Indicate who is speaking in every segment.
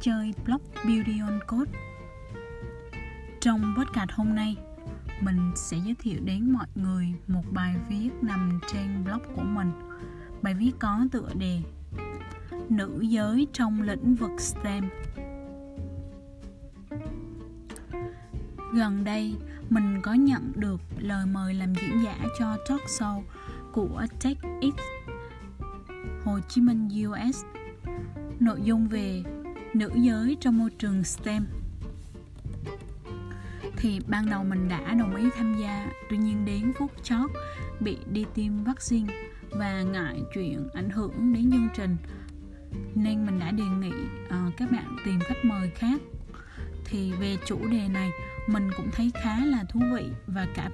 Speaker 1: chơi blog Beauty on Code. Trong podcast hôm nay, mình sẽ giới thiệu đến mọi người một bài viết nằm trên blog của mình. Bài viết có tựa đề Nữ giới trong lĩnh vực STEM. Gần đây, mình có nhận được lời mời làm diễn giả cho talk show của TechX Hồ Chí Minh US nội dung về nữ giới trong môi trường STEM. Thì ban đầu mình đã đồng ý tham gia tuy nhiên đến phút chót bị đi tiêm vaccine và ngại chuyện ảnh hưởng đến chương trình nên mình đã đề nghị uh, các bạn tìm khách mời khác. Thì về chủ đề này mình cũng thấy khá là thú vị và cả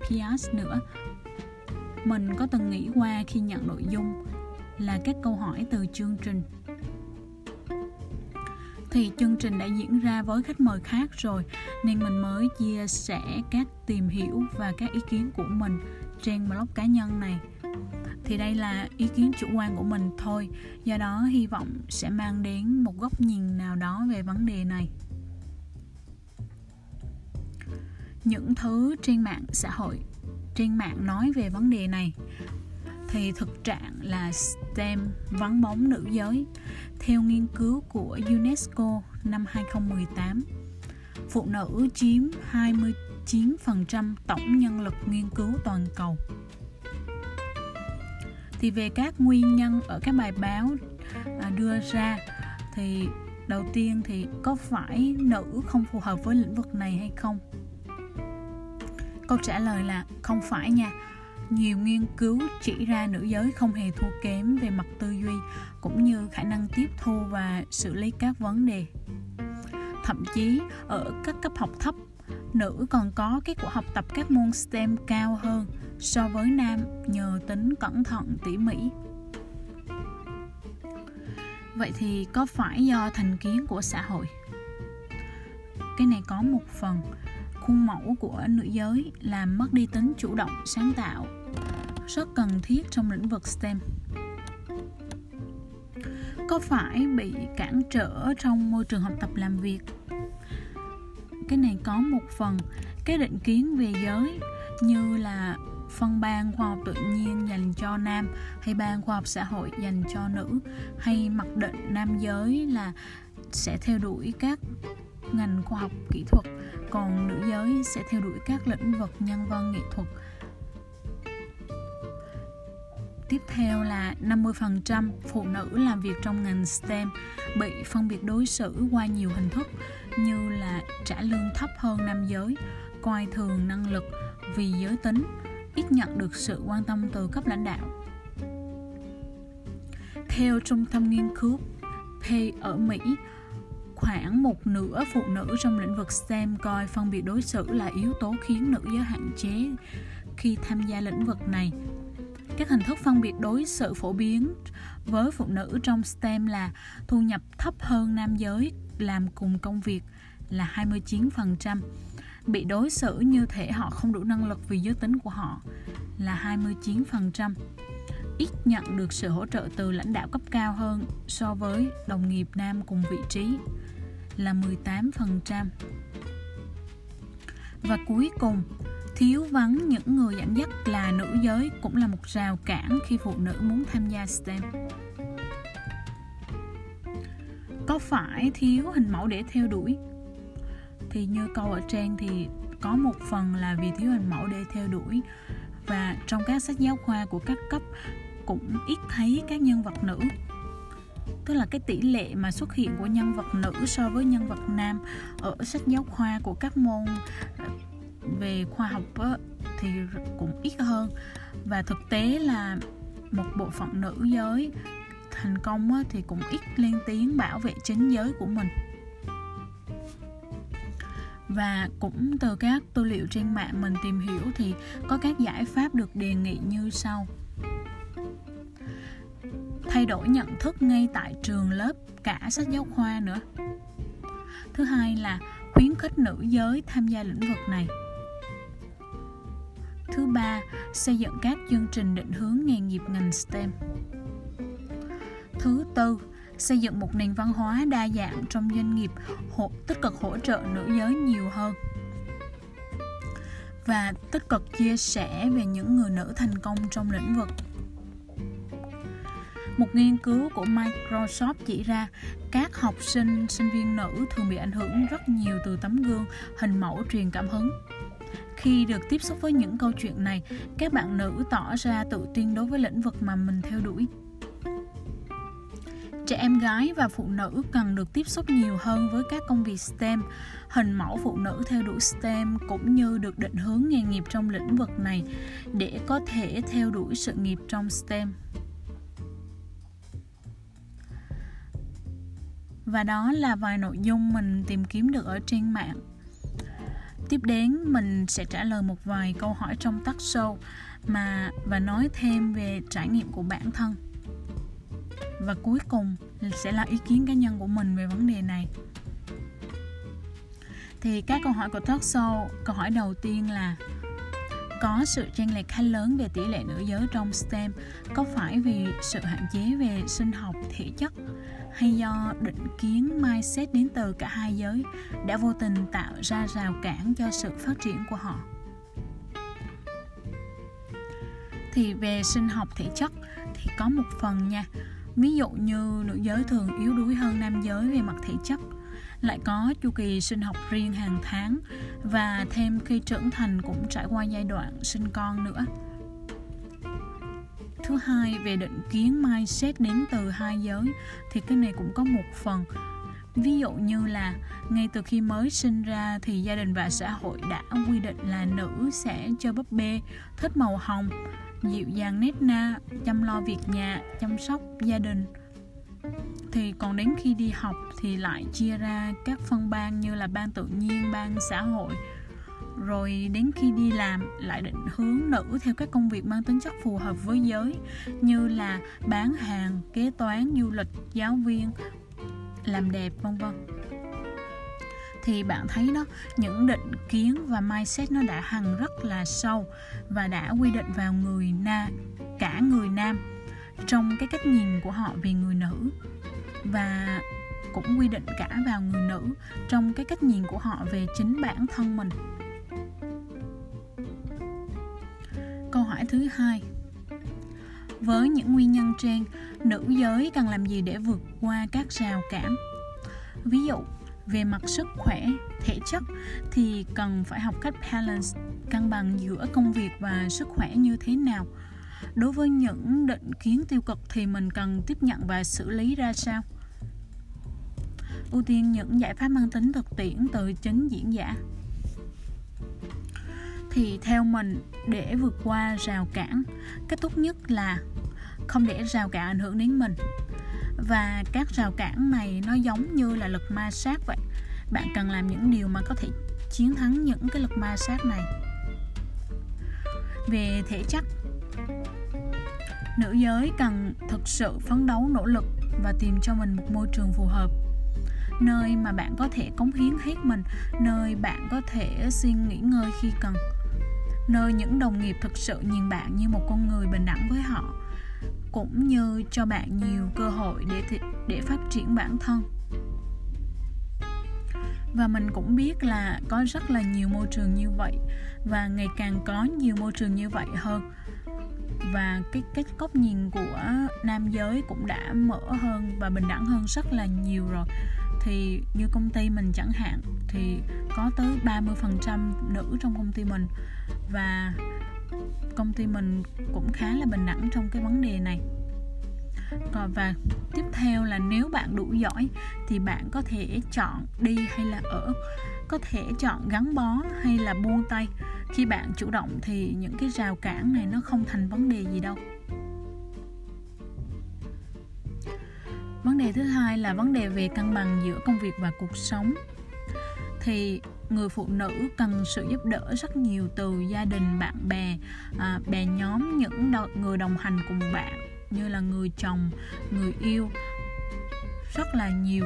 Speaker 1: PS nữa. Mình có từng nghĩ qua khi nhận nội dung là các câu hỏi từ chương trình thì chương trình đã diễn ra với khách mời khác rồi, nên mình mới chia sẻ các tìm hiểu và các ý kiến của mình trên blog cá nhân này. Thì đây là ý kiến chủ quan của mình thôi, do đó hy vọng sẽ mang đến một góc nhìn nào đó về vấn đề này. Những thứ trên mạng xã hội, trên mạng nói về vấn đề này thì thực trạng là STEM vắng bóng nữ giới. Theo nghiên cứu của UNESCO năm 2018, phụ nữ chiếm 29% tổng nhân lực nghiên cứu toàn cầu. Thì về các nguyên nhân ở các bài báo à, đưa ra thì đầu tiên thì có phải nữ không phù hợp với lĩnh vực này hay không? Câu trả lời là không phải nha nhiều nghiên cứu chỉ ra nữ giới không hề thua kém về mặt tư duy, cũng như khả năng tiếp thu và xử lý các vấn đề thậm chí, ở các cấp học thấp, nữ còn có kết quả học tập các môn STEM cao hơn so với nam nhờ tính cẩn thận tỉ mỉ. Vậy thì có phải do thành kiến của xã hội? Cái này có một phần, khuôn mẫu của nữ giới làm mất đi tính chủ động, sáng tạo rất cần thiết trong lĩnh vực STEM. Có phải bị cản trở trong môi trường học tập làm việc? Cái này có một phần cái định kiến về giới, như là phân ban khoa học tự nhiên dành cho nam, hay ban khoa học xã hội dành cho nữ, hay mặc định nam giới là sẽ theo đuổi các ngành khoa học kỹ thuật, còn nữ giới sẽ theo đuổi các lĩnh vực nhân văn nghệ thuật Tiếp theo là 50% phụ nữ làm việc trong ngành STEM bị phân biệt đối xử qua nhiều hình thức như là trả lương thấp hơn nam giới, coi thường năng lực vì giới tính, ít nhận được sự quan tâm từ cấp lãnh đạo. Theo trung tâm nghiên cứu Pay ở Mỹ, khoảng một nửa phụ nữ trong lĩnh vực STEM coi phân biệt đối xử là yếu tố khiến nữ giới hạn chế khi tham gia lĩnh vực này các hình thức phân biệt đối xử phổ biến với phụ nữ trong STEM là thu nhập thấp hơn nam giới làm cùng công việc là 29%, bị đối xử như thể họ không đủ năng lực vì giới tính của họ là 29%, ít nhận được sự hỗ trợ từ lãnh đạo cấp cao hơn so với đồng nghiệp nam cùng vị trí là 18%. Và cuối cùng, thiếu vắng những người dẫn dắt là nữ giới cũng là một rào cản khi phụ nữ muốn tham gia STEM. Có phải thiếu hình mẫu để theo đuổi? Thì như câu ở trên thì có một phần là vì thiếu hình mẫu để theo đuổi và trong các sách giáo khoa của các cấp cũng ít thấy các nhân vật nữ tức là cái tỷ lệ mà xuất hiện của nhân vật nữ so với nhân vật nam ở sách giáo khoa của các môn về khoa học á, thì cũng ít hơn. Và thực tế là một bộ phận nữ giới thành công á, thì cũng ít lên tiếng bảo vệ chính giới của mình. Và cũng từ các tư liệu trên mạng mình tìm hiểu thì có các giải pháp được đề nghị như sau. Thay đổi nhận thức ngay tại trường lớp cả sách giáo khoa nữa. Thứ hai là khuyến khích nữ giới tham gia lĩnh vực này. Thứ ba, xây dựng các chương trình định hướng nghề nghiệp ngành STEM. Thứ tư, xây dựng một nền văn hóa đa dạng trong doanh nghiệp hỗ, tích cực hỗ trợ nữ giới nhiều hơn và tích cực chia sẻ về những người nữ thành công trong lĩnh vực một nghiên cứu của Microsoft chỉ ra các học sinh, sinh viên nữ thường bị ảnh hưởng rất nhiều từ tấm gương, hình mẫu truyền cảm hứng. Khi được tiếp xúc với những câu chuyện này, các bạn nữ tỏ ra tự tin đối với lĩnh vực mà mình theo đuổi. Trẻ em gái và phụ nữ cần được tiếp xúc nhiều hơn với các công việc STEM. Hình mẫu phụ nữ theo đuổi STEM cũng như được định hướng nghề nghiệp trong lĩnh vực này để có thể theo đuổi sự nghiệp trong STEM. Và đó là vài nội dung mình tìm kiếm được ở trên mạng. Tiếp đến mình sẽ trả lời một vài câu hỏi trong tắt show mà và nói thêm về trải nghiệm của bản thân. Và cuối cùng sẽ là ý kiến cá nhân của mình về vấn đề này. Thì các câu hỏi của talk show, câu hỏi đầu tiên là có sự chênh lệch khá lớn về tỷ lệ nữ giới trong STEM có phải vì sự hạn chế về sinh học thể chất hay do định kiến mindset đến từ cả hai giới đã vô tình tạo ra rào cản cho sự phát triển của họ? Thì về sinh học thể chất thì có một phần nha. Ví dụ như nữ giới thường yếu đuối hơn nam giới về mặt thể chất, lại có chu kỳ sinh học riêng hàng tháng và thêm khi trưởng thành cũng trải qua giai đoạn sinh con nữa thứ hai, về định kiến mindset đến từ hai giới, thì cái này cũng có một phần. Ví dụ như là ngay từ khi mới sinh ra thì gia đình và xã hội đã quy định là nữ sẽ chơi búp bê, thích màu hồng, dịu dàng nét na, chăm lo việc nhà, chăm sóc gia đình. Thì còn đến khi đi học thì lại chia ra các phân ban như là ban tự nhiên, ban xã hội rồi đến khi đi làm, lại định hướng nữ theo các công việc mang tính chất phù hợp với giới, như là bán hàng, kế toán, du lịch, giáo viên, làm đẹp, vân vân. Thì bạn thấy đó, những định kiến và mindset nó đã hằn rất là sâu và đã quy định vào người na, cả người nam trong cái cách nhìn của họ về người nữ và cũng quy định cả vào người nữ trong cái cách nhìn của họ về chính bản thân mình. Câu hỏi thứ hai. Với những nguyên nhân trên, nữ giới cần làm gì để vượt qua các rào cản? Ví dụ, về mặt sức khỏe, thể chất thì cần phải học cách balance, cân bằng giữa công việc và sức khỏe như thế nào? Đối với những định kiến tiêu cực thì mình cần tiếp nhận và xử lý ra sao? Ưu tiên những giải pháp mang tính thực tiễn từ chính diễn giả thì theo mình, để vượt qua rào cản, cách tốt nhất là không để rào cản ảnh hưởng đến mình. Và các rào cản này nó giống như là lực ma sát vậy. Bạn cần làm những điều mà có thể chiến thắng những cái lực ma sát này. Về thể chất, nữ giới cần thực sự phấn đấu, nỗ lực và tìm cho mình một môi trường phù hợp. Nơi mà bạn có thể cống hiến hết mình, nơi bạn có thể xin nghỉ ngơi khi cần nơi những đồng nghiệp thực sự nhìn bạn như một con người bình đẳng với họ, cũng như cho bạn nhiều cơ hội để để phát triển bản thân. Và mình cũng biết là có rất là nhiều môi trường như vậy, và ngày càng có nhiều môi trường như vậy hơn. Và cái cái góc nhìn của nam giới cũng đã mở hơn và bình đẳng hơn rất là nhiều rồi thì như công ty mình chẳng hạn, thì có tới 30% nữ trong công ty mình. Và công ty mình cũng khá là bình đẳng trong cái vấn đề này. Còn, và tiếp theo là nếu bạn đủ giỏi thì bạn có thể chọn đi hay là ở. Có thể chọn gắn bó hay là buông tay. Khi bạn chủ động thì những cái rào cản này nó không thành vấn đề gì đâu. Vấn đề thứ hai là vấn đề về cân bằng giữa công việc và cuộc sống. Thì người phụ nữ cần sự giúp đỡ rất nhiều từ gia đình bạn bè à, bè nhóm những đo- người đồng hành cùng bạn như là người chồng người yêu rất là nhiều.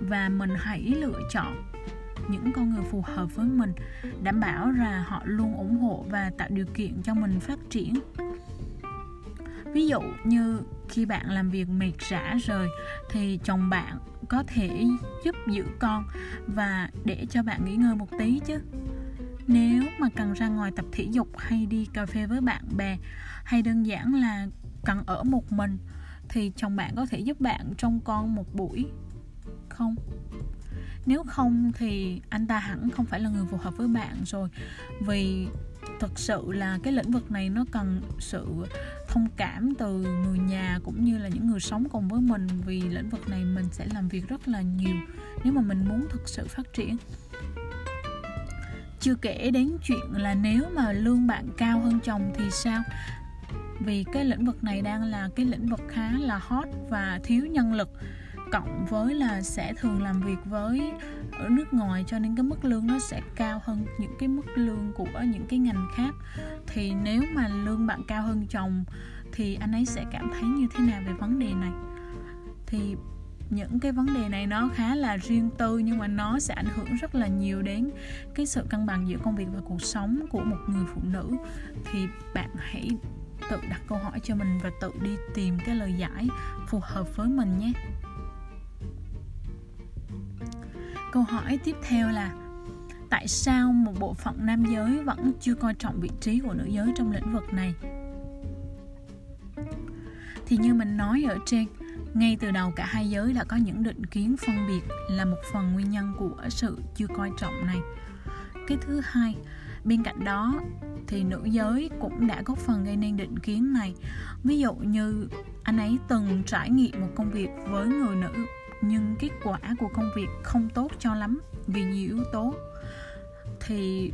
Speaker 1: Và mình hãy lựa chọn những con người phù hợp với mình đảm bảo là họ luôn ủng hộ và tạo điều kiện cho mình phát triển. Ví dụ như khi bạn làm việc mệt rã rời thì chồng bạn có thể giúp giữ con và để cho bạn nghỉ ngơi một tí chứ. Nếu mà cần ra ngoài tập thể dục hay đi cà phê với bạn bè hay đơn giản là cần ở một mình thì chồng bạn có thể giúp bạn trông con một buổi, không? Nếu không thì anh ta hẳn không phải là người phù hợp với bạn rồi, vì thực sự là cái lĩnh vực này nó cần sự thông cảm từ người nhà cũng như là những người sống cùng với mình vì lĩnh vực này mình sẽ làm việc rất là nhiều nếu mà mình muốn thực sự phát triển. Chưa kể đến chuyện là nếu mà lương bạn cao hơn chồng thì sao? Vì cái lĩnh vực này đang là cái lĩnh vực khá là hot và thiếu nhân lực, cộng với là sẽ thường làm việc với ở nước ngoài cho nên cái mức lương nó sẽ cao hơn những cái mức lương của những cái ngành khác. Thì nếu mà lương bạn cao hơn chồng thì anh ấy sẽ cảm thấy như thế nào về vấn đề này? Thì những cái vấn đề này nó khá là riêng tư nhưng mà nó sẽ ảnh hưởng rất là nhiều đến cái sự cân bằng giữa công việc và cuộc sống của một người phụ nữ. Thì bạn hãy tự đặt câu hỏi cho mình và tự đi tìm cái lời giải phù hợp với mình nhé. Câu hỏi tiếp theo là, tại sao một bộ phận nam giới vẫn chưa coi trọng vị trí của nữ giới trong lĩnh vực này? Thì như mình nói ở trên, ngay từ đầu cả hai giới đã có những định kiến phân biệt là một phần nguyên nhân của sự chưa coi trọng này. Cái thứ hai, bên cạnh đó thì nữ giới cũng đã góp phần gây nên định kiến này. Ví dụ như anh ấy từng trải nghiệm một công việc với người nữ nhưng kết quả của công việc không tốt cho lắm vì nhiều yếu tố. Thì,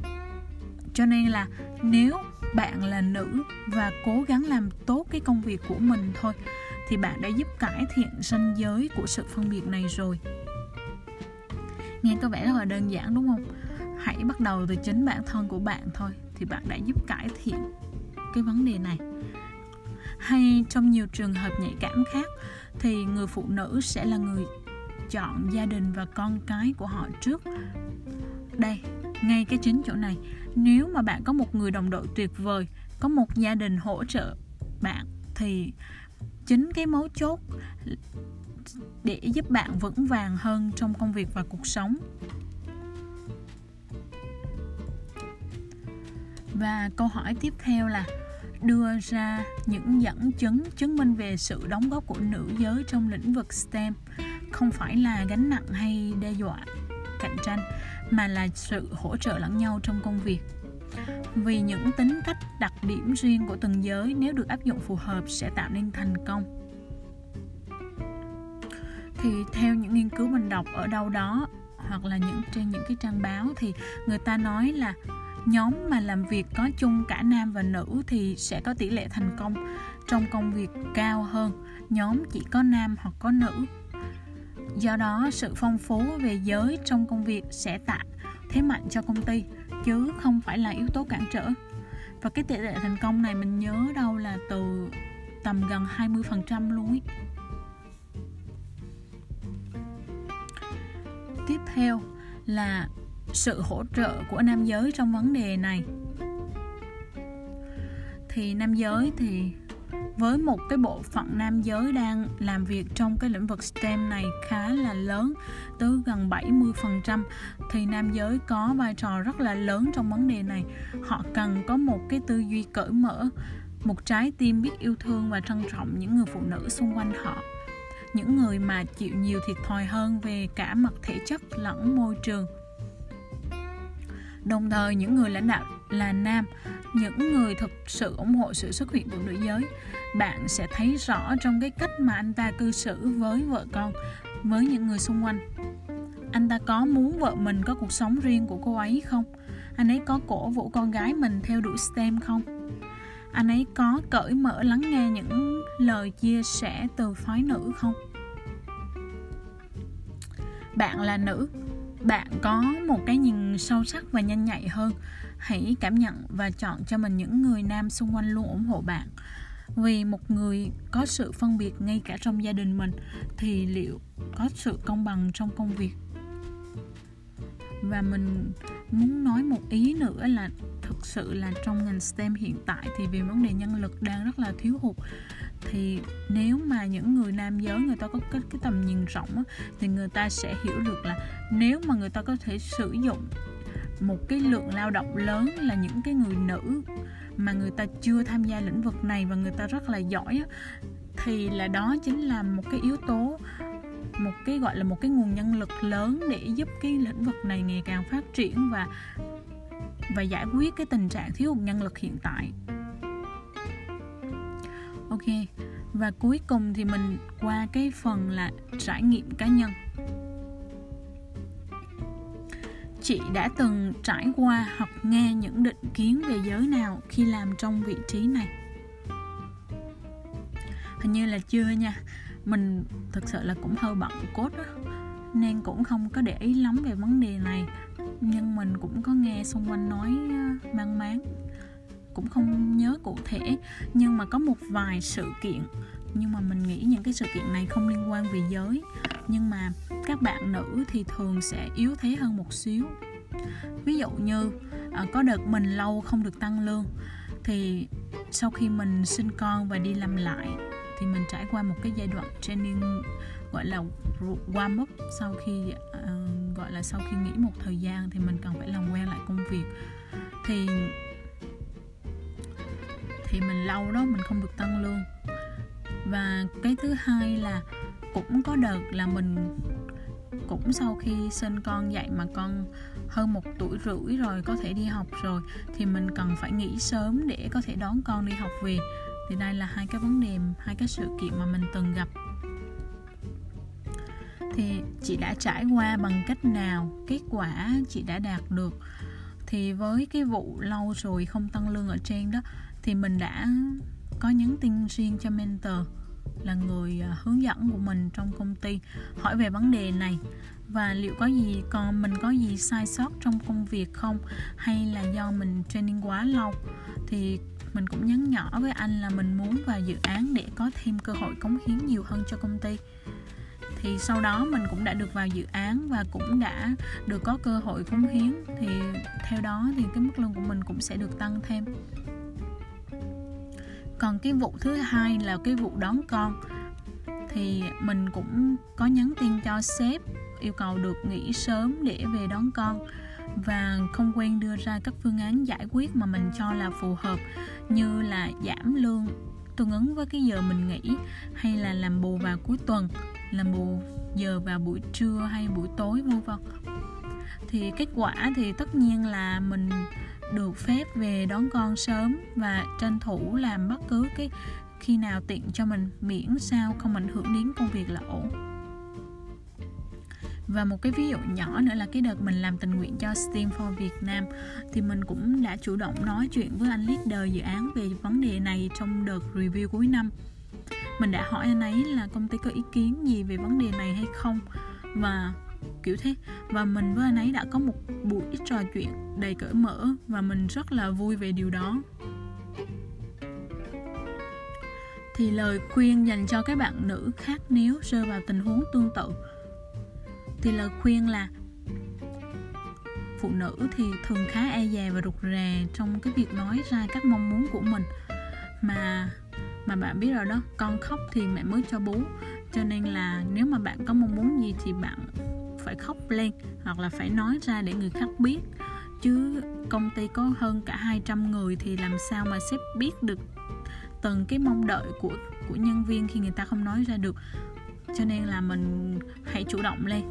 Speaker 1: cho nên là nếu bạn là nữ và cố gắng làm tốt cái công việc của mình thôi, thì bạn đã giúp cải thiện ranh giới của sự phân biệt này rồi. Nghe có vẻ rất là đơn giản, đúng không? Hãy bắt đầu từ chính bản thân của bạn thôi, thì bạn đã giúp cải thiện cái vấn đề này. Hay trong nhiều trường hợp nhạy cảm khác thì người phụ nữ sẽ là người chọn gia đình và con cái của họ trước. Đây, ngay cái chính chỗ này. Nếu mà bạn có một người đồng đội tuyệt vời, có một gia đình hỗ trợ bạn, thì chính cái mấu chốt để giúp bạn vững vàng hơn trong công việc và cuộc sống. Và câu hỏi tiếp theo là đưa ra những dẫn chứng chứng minh về sự đóng góp của nữ giới trong lĩnh vực STEM. Không phải là gánh nặng hay đe dọa, cạnh tranh, mà là sự hỗ trợ lẫn nhau trong công việc. Vì những tính cách đặc điểm riêng của từng giới, nếu được áp dụng phù hợp sẽ tạo nên thành công. Thì theo những nghiên cứu mình đọc ở đâu đó hoặc là những trên những cái trang báo thì người ta nói là nhóm mà làm việc có chung cả nam và nữ thì sẽ có tỷ lệ thành công trong công việc cao hơn. Nhóm chỉ có nam hoặc có nữ. Do đó, sự phong phú về giới trong công việc sẽ tạo thế mạnh cho công ty, chứ không phải là yếu tố cản trở. Và cái tỷ lệ thành công này mình nhớ đâu là từ tầm gần 20% luôn ý. Tiếp theo là sự hỗ trợ của nam giới trong vấn đề này. Thì nam giới thì với một cái bộ phận nam giới đang làm việc trong cái lĩnh vực STEM này khá là lớn, tới gần 70% thì nam giới có vai trò rất là lớn trong vấn đề này. Họ cần có một cái tư duy cởi mở, một trái tim biết yêu thương và trân trọng những người phụ nữ xung quanh họ. Những người mà chịu nhiều thiệt thòi hơn về cả mặt thể chất lẫn môi trường đồng thời, những người lãnh đạo là nam, những người thực sự ủng hộ sự xuất hiện của nữ giới. Bạn sẽ thấy rõ trong cái cách mà anh ta cư xử với vợ con, với những người xung quanh. Anh ta có muốn vợ mình có cuộc sống riêng của cô ấy không? Anh ấy có cổ vũ con gái mình theo đuổi stem không? Anh ấy có cởi mở lắng nghe những lời chia sẻ từ phái nữ không? Bạn là nữ bạn có một cái nhìn sâu sắc và nhanh nhạy hơn, hãy cảm nhận và chọn cho mình những người nam xung quanh luôn ủng hộ bạn. Vì một người có sự phân biệt ngay cả trong gia đình mình thì liệu có sự công bằng trong công việc? Và mình muốn nói một ý nữa là thực sự là trong ngành STEM hiện tại thì vì vấn đề nhân lực đang rất là thiếu hụt thì nếu mà những người nam giới người ta có cái, cái tầm nhìn rộng á, thì người ta sẽ hiểu được là nếu mà người ta có thể sử dụng một cái lượng lao động lớn là những cái người nữ mà người ta chưa tham gia lĩnh vực này và người ta rất là giỏi á, thì là đó chính là một cái yếu tố một cái gọi là một cái nguồn nhân lực lớn để giúp cái lĩnh vực này ngày càng phát triển và và giải quyết cái tình trạng thiếu hụt nhân lực hiện tại ok. Và cuối cùng thì mình qua cái phần là trải nghiệm cá nhân. Chị đã từng trải qua hoặc nghe những định kiến về giới nào khi làm trong vị trí này? Hình như là chưa nha. Mình thực sự là cũng hơi bận cốt á, nên cũng không có để ý lắm về vấn đề này. Nhưng mình cũng có nghe xung quanh nói mang máng cũng không nhớ cụ thể nhưng mà có một vài sự kiện. Nhưng mà mình nghĩ những cái sự kiện này không liên quan về giới. Nhưng mà các bạn nữ thì thường sẽ yếu thế hơn một xíu. Ví dụ như à, có đợt mình lâu không được tăng lương thì sau khi mình sinh con và đi làm lại thì mình trải qua một cái giai đoạn training gọi là warm up. Sau khi uh, gọi là sau khi nghỉ một thời gian thì mình cần phải làm quen lại công việc. Thì thì mình lâu đó, mình không được tăng lương. Và cái thứ hai là cũng có đợt là mình cũng sau khi sinh con dạy mà con hơn một tuổi rưỡi rồi, có thể đi học rồi, thì mình cần phải nghỉ sớm để có thể đón con đi học về. Thì đây là hai cái vấn đề, hai cái sự kiện mà mình từng gặp. Thì chị đã trải qua bằng cách nào? Kết quả chị đã đạt được? Thì với cái vụ lâu rồi không tăng lương ở trên đó thì mình đã có nhắn tin riêng cho mentor, là người à, hướng dẫn của mình trong công ty, hỏi về vấn đề này. Và liệu có gì còn mình có gì sai sót trong công việc không? Hay là do mình training quá lâu? Thì mình cũng nhắn nhỏ với anh là mình muốn vào dự án để có thêm cơ hội cống hiến nhiều hơn cho công ty. Thì sau đó mình cũng đã được vào dự án và cũng đã được có cơ hội cống hiến, thì theo đó thì cái mức lương của mình cũng sẽ được tăng thêm còn cái vụ thứ hai là cái vụ đón con. Thì mình cũng có nhắn tin cho sếp, yêu cầu được nghỉ sớm để về đón con. Và không quên đưa ra các phương án giải quyết mà mình cho là phù hợp, như là giảm lương tương ứng với cái giờ mình nghỉ, hay là làm bù vào cuối tuần, làm bù giờ vào buổi trưa hay buổi tối, vân vân. Thì kết quả thì tất nhiên là mình được phép về đón con sớm và tranh thủ làm bất cứ cái khi nào tiện cho mình, miễn sao không ảnh hưởng đến công việc là ổn. Và một cái ví dụ nhỏ nữa là cái đợt mình làm tình nguyện cho STEAM for Việt Nam thì mình cũng đã chủ động nói chuyện với anh leader dự án về vấn đề này trong đợt review cuối năm. Mình đã hỏi anh ấy là công ty có ý kiến gì về vấn đề này hay không, và kiểu thế. Và mình với anh ấy đã có một buổi trò chuyện đầy cởi mở và mình rất là vui về điều đó. Thì lời khuyên dành cho các bạn nữ khác nếu rơi vào tình huống tương tự. Thì lời khuyên là phụ nữ thì thường khá e dè và rụt rè trong cái việc nói ra các mong muốn của mình. Mà mà bạn biết rồi đó, con khóc thì mẹ mới cho bú. Cho nên là nếu mà bạn có mong muốn gì thì bạn phải khóc lên hoặc là phải nói ra để người khác biết chứ công ty có hơn cả 200 người thì làm sao mà sếp biết được từng cái mong đợi của của nhân viên khi người ta không nói ra được cho nên là mình hãy chủ động lên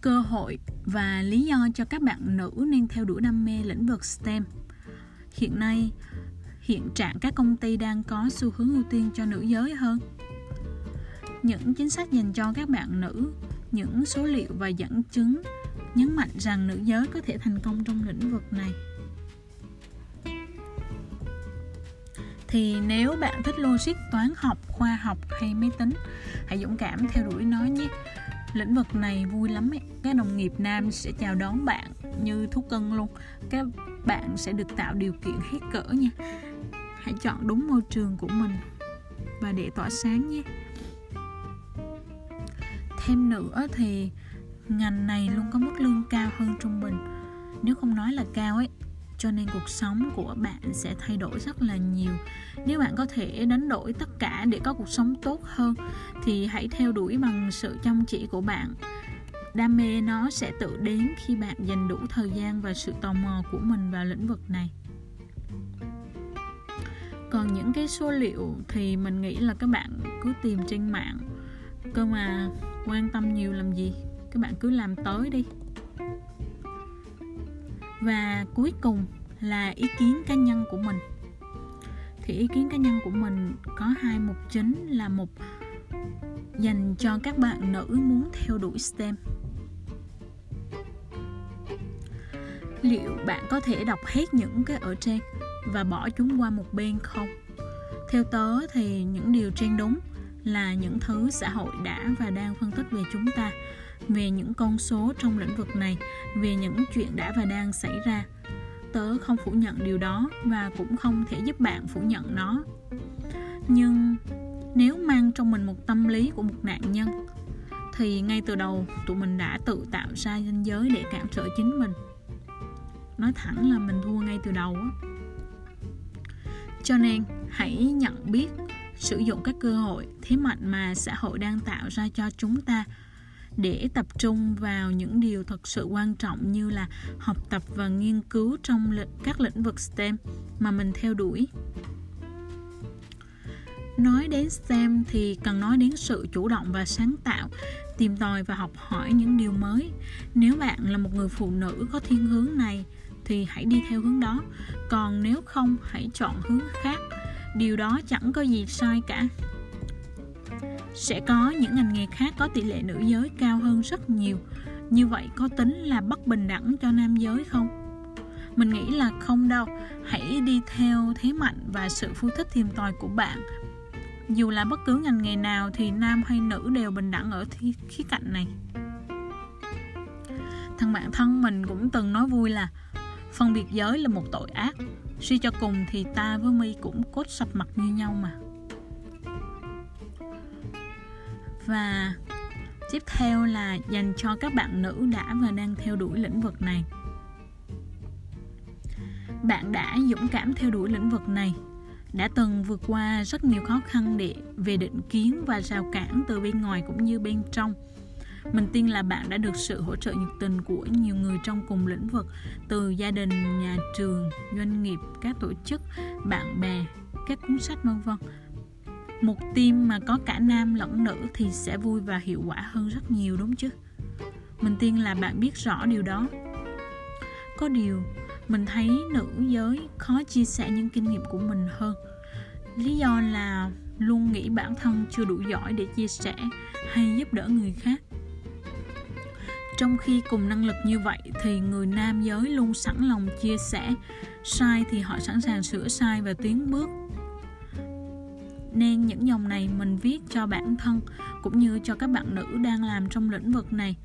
Speaker 1: cơ hội và lý do cho các bạn nữ nên theo đuổi đam mê lĩnh vực STEM. Hiện nay, hiện trạng các công ty đang có xu hướng ưu tiên cho nữ giới hơn. Những chính sách dành cho các bạn nữ, những số liệu và dẫn chứng nhấn mạnh rằng nữ giới có thể thành công trong lĩnh vực này. Thì nếu bạn thích logic, toán học, khoa học hay máy tính, hãy dũng cảm theo đuổi nó nhé. Lĩnh vực này vui lắm ấy. Các đồng nghiệp nam sẽ chào đón bạn như thú cưng luôn. Các bạn sẽ được tạo điều kiện hết cỡ nha. Hãy chọn đúng môi trường của mình và để tỏa sáng nhé thêm nữa thì ngành này luôn có mức lương cao hơn trung bình. Nếu không nói là cao ấy, cho nên cuộc sống của bạn sẽ thay đổi rất là nhiều. Nếu bạn có thể đánh đổi tất cả để có cuộc sống tốt hơn, thì hãy theo đuổi bằng sự chăm chỉ của bạn. Đam mê nó sẽ tự đến khi bạn dành đủ thời gian và sự tò mò của mình vào lĩnh vực này. Còn những cái số liệu thì mình nghĩ là các bạn cứ tìm trên mạng. Cơ mà quan tâm nhiều làm gì? Các bạn cứ làm tới đi. Và cuối cùng là ý kiến cá nhân của mình. Thì ý kiến cá nhân của mình có hai mục chính là một, dành cho các bạn nữ muốn theo đuổi STEM. Liệu bạn có thể đọc hết những cái ở trên và bỏ chúng qua một bên không? Theo tớ thì những điều trên đúng là những thứ xã hội đã và đang phân tích về chúng ta, về những con số trong lĩnh vực này, về những chuyện đã và đang xảy ra. Tớ không phủ nhận điều đó và cũng không thể giúp bạn phủ nhận nó. Nhưng nếu mang trong mình một tâm lý của một nạn nhân, thì ngay từ đầu tụi mình đã tự tạo ra danh giới để cản trở chính mình. Nói thẳng là mình thua ngay từ đầu á. Cho nên hãy nhận biết sử dụng các cơ hội thế mạnh mà xã hội đang tạo ra cho chúng ta để tập trung vào những điều thật sự quan trọng như là học tập và nghiên cứu trong các lĩnh vực STEM mà mình theo đuổi. Nói đến STEM thì cần nói đến sự chủ động và sáng tạo, tìm tòi và học hỏi những điều mới. Nếu bạn là một người phụ nữ có thiên hướng này thì hãy đi theo hướng đó, còn nếu không hãy chọn hướng khác. Điều đó chẳng có gì sai cả. Sẽ có những ngành nghề khác có tỷ lệ nữ giới cao hơn rất nhiều. Như vậy có tính là bất bình đẳng cho nam giới không? Mình nghĩ là không đâu. Hãy đi theo thế mạnh và sự phu thích tiềm tòi của bạn. Dù là bất cứ ngành nghề nào thì nam hay nữ đều bình đẳng ở khía cạnh này. Thằng bạn thân mình cũng từng nói vui là phân biệt giới là một tội ác. Suy cho cùng thì ta với mi cũng cốt sập mặt như nhau mà. Và tiếp theo là dành cho các bạn nữ đã và đang theo đuổi lĩnh vực này. Bạn đã dũng cảm theo đuổi lĩnh vực này, đã từng vượt qua rất nhiều khó khăn để về định kiến và rào cản từ bên ngoài cũng như bên trong mình tin là bạn đã được sự hỗ trợ nhiệt tình của nhiều người trong cùng lĩnh vực, từ gia đình, nhà trường, doanh nghiệp, các tổ chức, bạn bè, các cuốn sách, vân vân. Một team mà có cả nam lẫn nữ thì sẽ vui và hiệu quả hơn rất nhiều, đúng chứ? Mình tin là bạn biết rõ điều đó. Có điều, mình thấy nữ giới khó chia sẻ những kinh nghiệm của mình hơn. Lý do là luôn nghĩ bản thân chưa đủ giỏi để chia sẻ hay giúp đỡ người khác trong khi cùng năng lực như vậy thì người nam giới luôn sẵn lòng chia sẻ. Sai thì họ sẵn sàng sửa sai và tiến bước. Nên những dòng này mình viết cho bản thân cũng như cho các bạn nữ đang làm trong lĩnh vực này.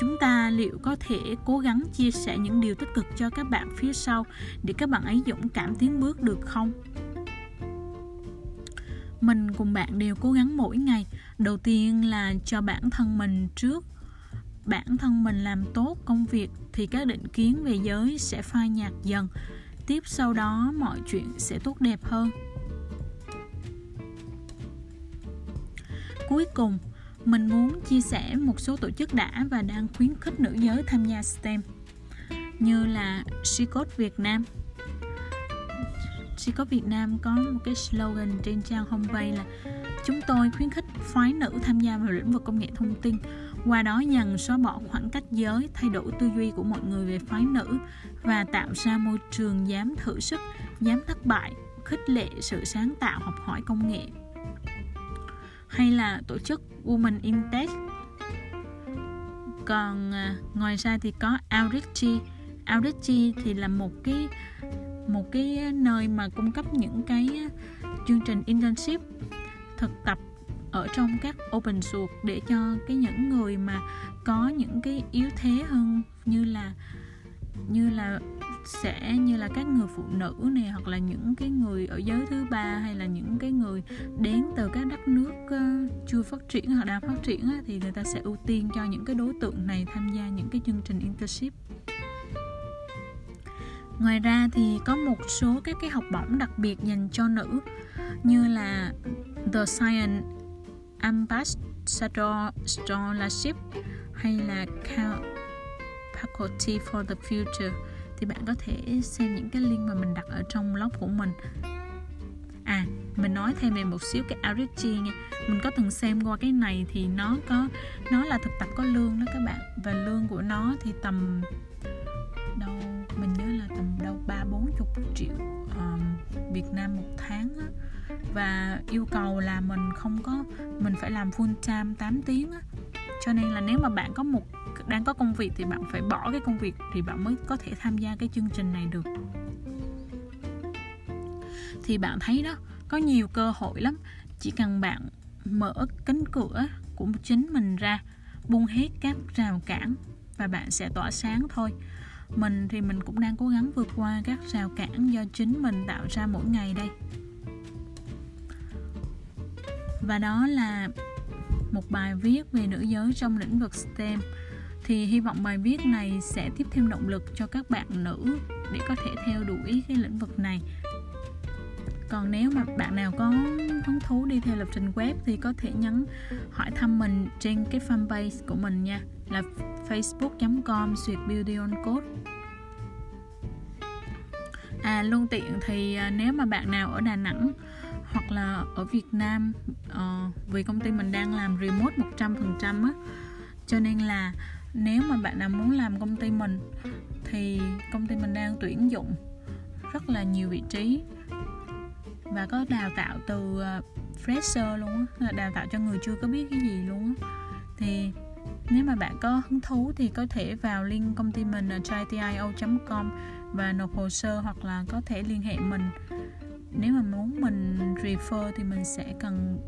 Speaker 1: Chúng ta liệu có thể cố gắng chia sẻ những điều tích cực cho các bạn phía sau để các bạn ấy dũng cảm tiến bước được không? Mình cùng bạn đều cố gắng mỗi ngày. Đầu tiên là cho bản thân mình trước bản thân mình làm tốt công việc thì các định kiến về giới sẽ phai nhạt dần. Tiếp sau đó, mọi chuyện sẽ tốt đẹp hơn. Cuối cùng, mình muốn chia sẻ một số tổ chức đã và đang khuyến khích nữ giới tham gia STEM, như là Sicot Việt Nam. Sicot Việt Nam có một cái slogan trên trang homepage là chúng tôi khuyến khích phái nữ tham gia vào lĩnh vực công nghệ thông tin qua đó dần xóa bỏ khoảng cách giới, thay đổi tư duy của mọi người về phái nữ và tạo ra môi trường dám thử sức, dám thất bại, khích lệ sự sáng tạo học hỏi công nghệ. Hay là tổ chức Women in Tech. Còn à, ngoài ra thì có Outreachy Outreachy thì là một cái một cái nơi mà cung cấp những cái à, chương trình internship thực tập ở trong các open source để cho cái những người mà có những cái yếu thế hơn như là như là sẽ, như là các người phụ nữ này hoặc là những cái người ở giới thứ ba, hay là những cái người đến từ các đất nước ờ, chưa phát triển hoặc đang phát triển thì người ta sẽ ưu tiên cho những cái đối tượng này tham gia những cái chương trình internship. Ngoài ra thì có một số các cái học bổng đặc biệt dành cho nữ, như là The Science Ambassador Scholarship hay là Faculty for the Future? Thì bạn có thể xem những cái link mà mình đặt ở trong blog của mình. À mình nói thêm về một xíu cái Arichi nha. Mình có từng xem qua cái này thì nó có, nó là thực tập có lương đó các bạn. Và lương của nó thì tầm tầm đâu ba bốn chục triệu um, Việt Nam một tháng á. Và yêu cầu là mình không có mình phải làm full time 8 tiếng á. Cho nên là nếu mà bạn có một đang có công việc thì bạn phải bỏ cái công việc thì bạn mới có thể tham gia cái chương trình này được. Thì bạn thấy đó có nhiều cơ hội lắm. Chỉ cần bạn mở cánh cửa của chính mình ra buông hết các rào cản và bạn sẽ tỏa sáng thôi mình thì mình cũng đang cố gắng vượt qua các rào cản do chính mình tạo ra mỗi ngày đây. Và đó là một bài viết về nữ giới trong lĩnh vực STEM. Thì hy vọng bài viết này sẽ tiếp thêm động lực cho các bạn nữ để có thể theo đuổi cái lĩnh vực này còn nếu mà bạn nào có hứng thú đi theo lập trình web thì có thể nhắn hỏi thăm mình trên cái fanpage của mình nha là facebook.com suyệt beauty on code. À luôn tiện thì à, nếu mà bạn nào ở Đà Nẵng hoặc là ở Việt Nam uh, vì công ty mình đang làm remote 100% á cho nên là nếu mà bạn nào muốn làm công ty mình thì công ty mình đang tuyển dụng rất là nhiều vị trí và có đào tạo từ ờ, fresher luôn á đào tạo cho người chưa có biết cái gì luôn á. Thì nếu mà bạn có hứng thú thì có thể vào link công ty mình ở jtio.com và nộp hồ sơ hoặc là có thể liên hệ mình. Nếu mà muốn mình refer thì mình sẽ cần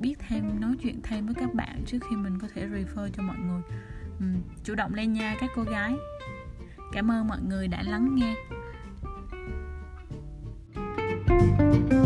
Speaker 1: biết thêm nói chuyện thêm với các bạn trước khi mình có thể refer cho mọi người. Ừ, chủ động lên nha các cô gái. Cảm ơn mọi người đã lắng nghe. thank you